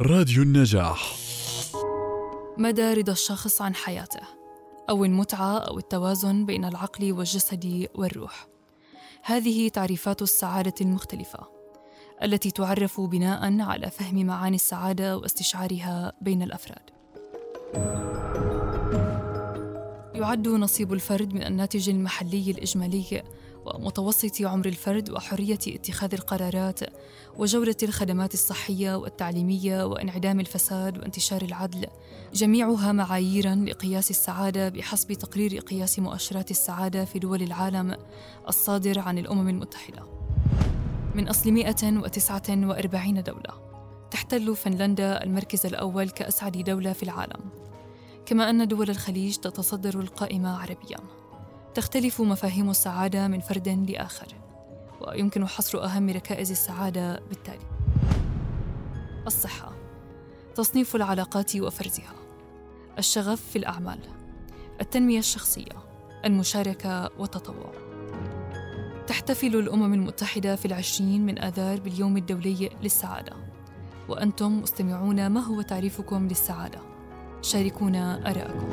راديو النجاح. مدى رضا الشخص عن حياته أو المتعة أو التوازن بين العقل والجسد والروح. هذه تعريفات السعادة المختلفة التي تعرف بناء على فهم معاني السعادة واستشعارها بين الأفراد. يعد نصيب الفرد من الناتج المحلي الإجمالي ومتوسط عمر الفرد وحرية اتخاذ القرارات وجودة الخدمات الصحية والتعليمية وانعدام الفساد وانتشار العدل. جميعها معايير لقياس السعادة بحسب تقرير قياس مؤشرات السعادة في دول العالم الصادر عن الأمم المتحدة. من أصل 149 دولة. تحتل فنلندا المركز الأول كأسعد دولة في العالم. كما أن دول الخليج تتصدر القائمة عربياً. تختلف مفاهيم السعادة من فرد لآخر ويمكن حصر أهم ركائز السعادة بالتالي. الصحة تصنيف العلاقات وفرزها. الشغف في الأعمال. التنمية الشخصية المشاركة والتطوع. تحتفل الأمم المتحدة في العشرين من آذار باليوم الدولي للسعادة. وأنتم مستمعون ما هو تعريفكم للسعادة؟ شاركونا آراءكم